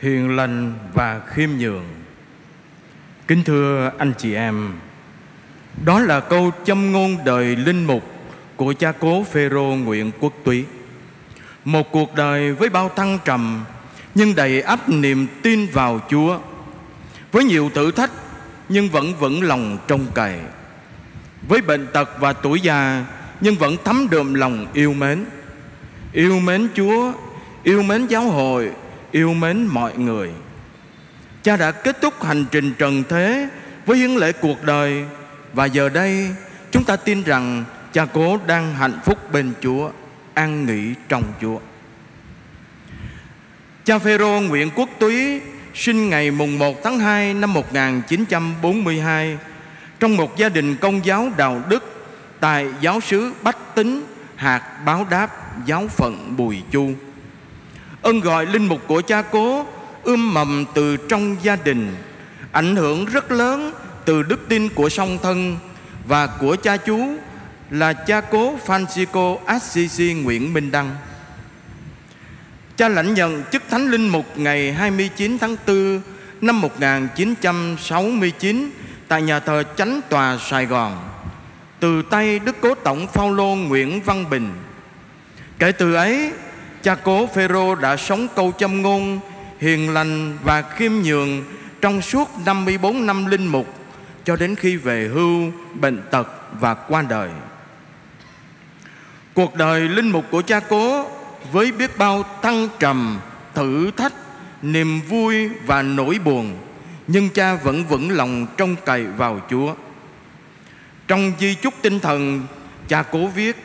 hiền lành và khiêm nhường. Kính thưa anh chị em, đó là câu châm ngôn đời linh mục của cha cố Phêrô Nguyễn Quốc Túy. Một cuộc đời với bao thăng trầm nhưng đầy ắp niềm tin vào Chúa, với nhiều thử thách nhưng vẫn vững lòng trông cậy, với bệnh tật và tuổi già nhưng vẫn thấm đượm lòng yêu mến, yêu mến Chúa, yêu mến giáo hội, yêu mến mọi người. Cha đã kết thúc hành trình trần thế với hiến lễ cuộc đời và giờ đây chúng ta tin rằng cha cố đang hạnh phúc bên Chúa, an nghỉ trong Chúa. Cha Phêrô Nguyễn Quốc Túy sinh ngày mùng 1 tháng 2 năm 1942 trong một gia đình công giáo đạo đức tại giáo xứ Bách Tính, hạt báo đáp giáo phận Bùi Chu. Ơn gọi linh mục của cha cố ươm mầm từ trong gia đình, ảnh hưởng rất lớn từ đức tin của song thân và của cha chú là cha cố Francisco Assisi Nguyễn Minh Đăng. Cha lãnh nhận chức Thánh Linh Mục ngày 29 tháng 4 năm 1969 tại nhà thờ Chánh Tòa Sài Gòn từ tay Đức Cố Tổng Phaolô Nguyễn Văn Bình. Kể từ ấy, cha cố Phêrô đã sống câu châm ngôn hiền lành và khiêm nhường trong suốt 54 năm linh mục cho đến khi về hưu, bệnh tật và qua đời. Cuộc đời linh mục của cha cố với biết bao thăng trầm, thử thách, niềm vui và nỗi buồn, nhưng cha vẫn vững lòng trông cậy vào Chúa. Trong di chúc tinh thần, cha cố viết: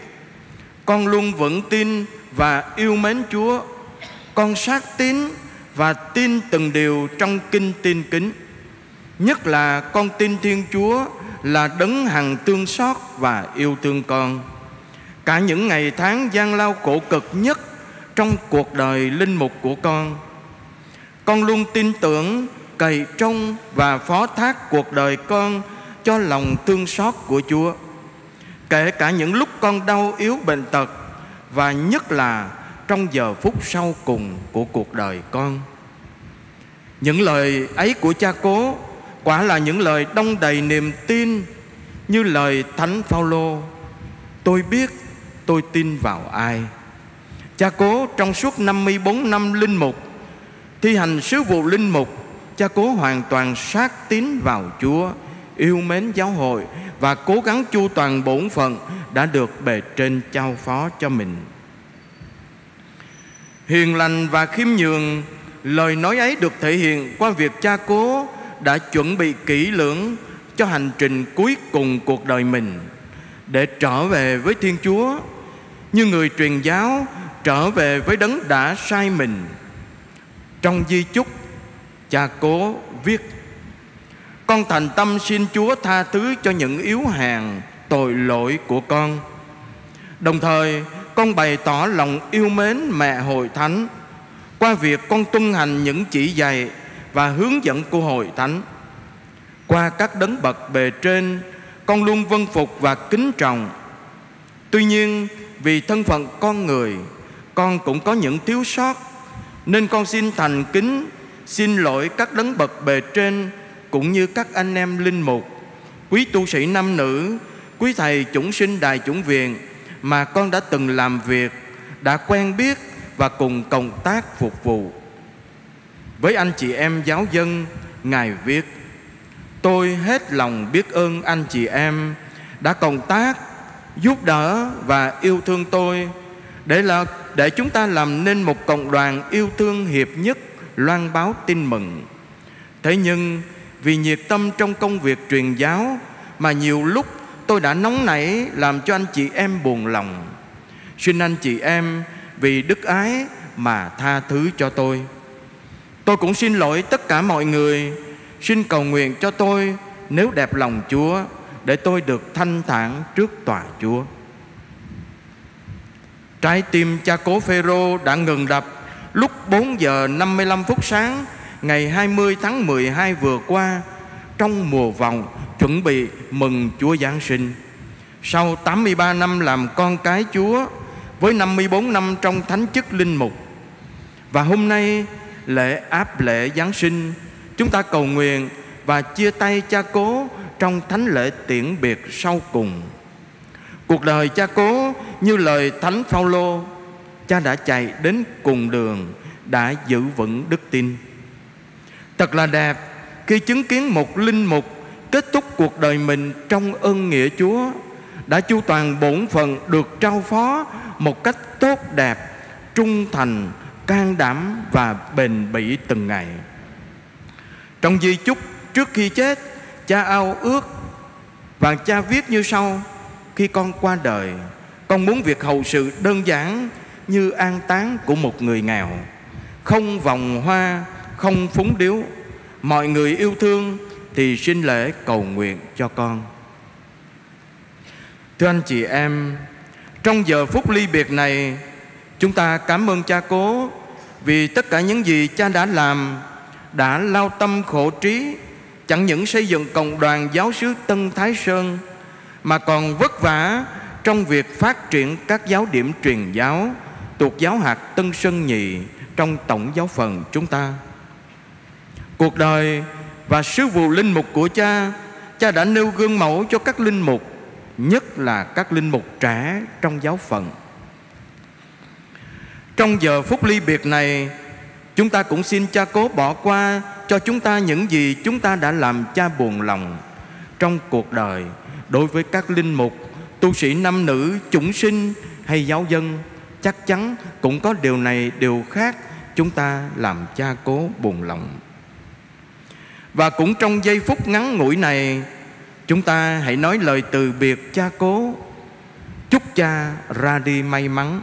Con luôn vững tin và yêu mến Chúa. Con sát tín và tin từng điều trong kinh tin kính. Nhất là con tin Thiên Chúa là đấng hằng tương xót và yêu thương con. Cả những ngày tháng gian lao khổ cực nhất trong cuộc đời linh mục của con con luôn tin tưởng cậy trông và phó thác cuộc đời con cho lòng thương xót của chúa kể cả những lúc con đau yếu bệnh tật và nhất là trong giờ phút sau cùng của cuộc đời con. Những lời ấy của cha cố quả là những lời đông đầy niềm tin, như lời thánh phaolô, tôi biết, tôi tin vào ai. Cha cố trong suốt 54 năm linh mục, Thi hành sứ vụ linh mục, Cha cố hoàn toàn sát tín vào Chúa, Yêu mến giáo hội Và cố gắng chu toàn bổn phận đã được bề trên trao phó cho mình. Hiền lành và khiêm nhường, Lời nói ấy được thể hiện qua việc cha cố Đã chuẩn bị kỹ lưỡng Cho hành trình cuối cùng cuộc đời mình Để trở về với Thiên Chúa, Như người truyền giáo trở về với đấng đã sai mình. Trong di chúc, cha cố viết, con thành tâm xin chúa tha thứ cho những yếu hèn tội lỗi của con. Đồng thời, con bày tỏ lòng yêu mến mẹ hội thánh qua việc con tuân hành những chỉ dạy và hướng dẫn của hội thánh. Qua các đấng bậc bề trên, con luôn vân phục và kính trọng. Tuy nhiên, vì thân phận con người, con cũng có những thiếu sót, nên con xin thành kính, xin lỗi các đấng bậc bề trên cũng như các anh em linh mục, quý tu sĩ nam nữ quý thầy chúng sinh đài chủng viện mà con đã từng làm việc, đã quen biết và cùng công tác phục vụ. Với anh chị em giáo dân, ngài viết, tôi hết lòng biết ơn anh chị em đã công tác, giúp đỡ và yêu thương tôi. Để là, để chúng ta làm nên một cộng đoàn yêu thương hiệp nhất, loan báo tin mừng. Thế nhưng vì nhiệt tâm trong công việc truyền giáo mà nhiều lúc tôi đã nóng nảy làm cho anh chị em buồn lòng. Xin anh chị em vì đức ái mà tha thứ cho tôi. Tôi cũng xin lỗi tất cả mọi người. Xin cầu nguyện cho tôi nếu đẹp lòng chúa để tôi được thanh thản trước tòa chúa. Trái tim cha cố Phêrô đã ngừng đập lúc 4 giờ 55 phút sáng ngày 20 tháng 12 vừa qua trong mùa vòng chuẩn bị mừng Chúa Giáng sinh. Sau 83 năm làm con cái Chúa với 54 năm trong thánh chức linh mục. Và hôm nay lễ áp lễ Giáng sinh, chúng ta cầu nguyện và chia tay cha cố trong thánh lễ tiễn biệt sau cùng. Cuộc đời cha cố như lời Thánh Phaolô, cha đã chạy đến cùng đường, đã giữ vững đức tin. Thật là đẹp khi chứng kiến một linh mục kết thúc cuộc đời mình trong ơn nghĩa Chúa đã chu toàn bổn phận được trao phó một cách tốt đẹp, trung thành, can đảm và bền bỉ từng ngày. Trong di chúc trước khi chết, cha ao ước và cha viết như sau: khi con qua đời, con muốn việc hậu sự đơn giản như an táng của một người nghèo, không vòng hoa, không phúng điếu. Mọi người yêu thương thì xin lễ cầu nguyện cho con. Thưa anh chị em, trong giờ phút ly biệt này, chúng ta cảm ơn cha cố vì tất cả những gì cha đã làm, đã lao tâm khổ trí, chẳng những xây dựng cộng đoàn giáo xứ Tân Thái Sơn, mà còn vất vả trong việc phát triển các giáo điểm truyền giáo thuộc giáo hạt Tân Sơn Nhì trong tổng giáo phần chúng ta. Cuộc đời và sứ vụ linh mục của cha, cha đã nêu gương mẫu cho các linh mục nhất là các linh mục trẻ trong giáo phận. Trong giờ phút ly biệt này, chúng ta cũng xin cha cố bỏ qua cho chúng ta những gì chúng ta đã làm cha buồn lòng trong cuộc đời đối với các linh mục, tu sĩ nam nữ, chủng sinh hay giáo dân. Chắc chắn cũng có điều này điều khác chúng ta làm cha cố buồn lòng. Và cũng trong giây phút ngắn ngủi này, Chúng ta hãy nói lời từ biệt cha cố. Chúc cha ra đi may mắn.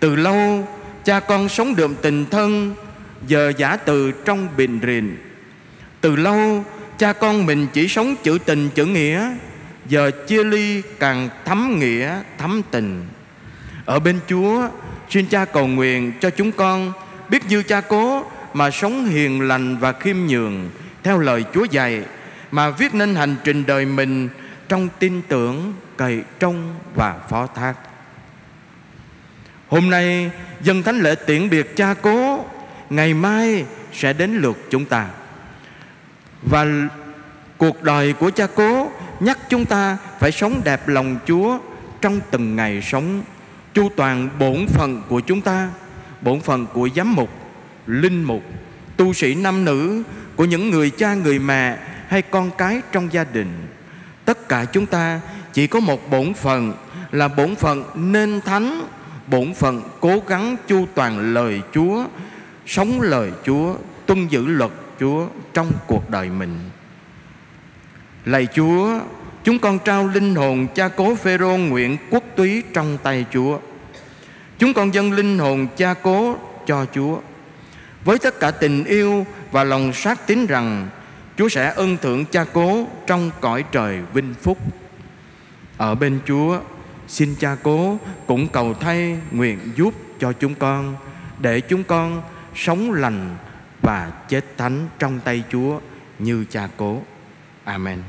Từ lâu, cha con sống đượm tình thân, Giờ giả từ trong bình rìn. Từ lâu, cha con mình chỉ sống chữ tình chữ nghĩa, Giờ chia ly càng thấm nghĩa thấm tình. Ở bên Chúa, Xin cha cầu nguyện cho chúng con Biết như cha cố Mà sống hiền lành và khiêm nhường. Theo lời Chúa dạy mà viết nên hành trình đời mình trong tin tưởng, cậy trông và phó thác. Hôm nay dân thánh lễ tiễn biệt cha cố, ngày mai sẽ đến lượt chúng ta. Và cuộc đời của cha cố nhắc chúng ta phải sống đẹp lòng Chúa trong từng ngày sống, chu toàn bổn phận của chúng ta, bổn phận của giám mục, linh mục, tu sĩ nam nữ, của những người cha người mẹ hay con cái trong gia đình. Tất cả chúng ta chỉ có một bổn phận là bổn phận nên thánh, bổn phận cố gắng chu toàn lời chúa, sống lời chúa, tuân giữ luật chúa trong cuộc đời mình. Lạy chúa, chúng con trao linh hồn cha cố phêrô nguyện quốc túy trong tay chúa. Chúng con dâng linh hồn cha cố cho chúa. Với tất cả tình yêu và lòng sát tín rằng Chúa sẽ ân thưởng cha cố trong cõi trời vinh phúc. Ở bên Chúa, xin cha cố cũng cầu thay nguyện giúp cho chúng con để chúng con sống lành và chết thánh trong tay Chúa như cha cố. Amen.